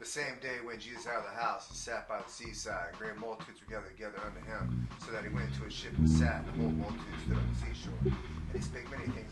The same day when Jesus out of the house and sat by the seaside, great multitudes were gathered together unto him, so that he went into a ship and sat, and the whole multitude stood on the seashore. And he spake many things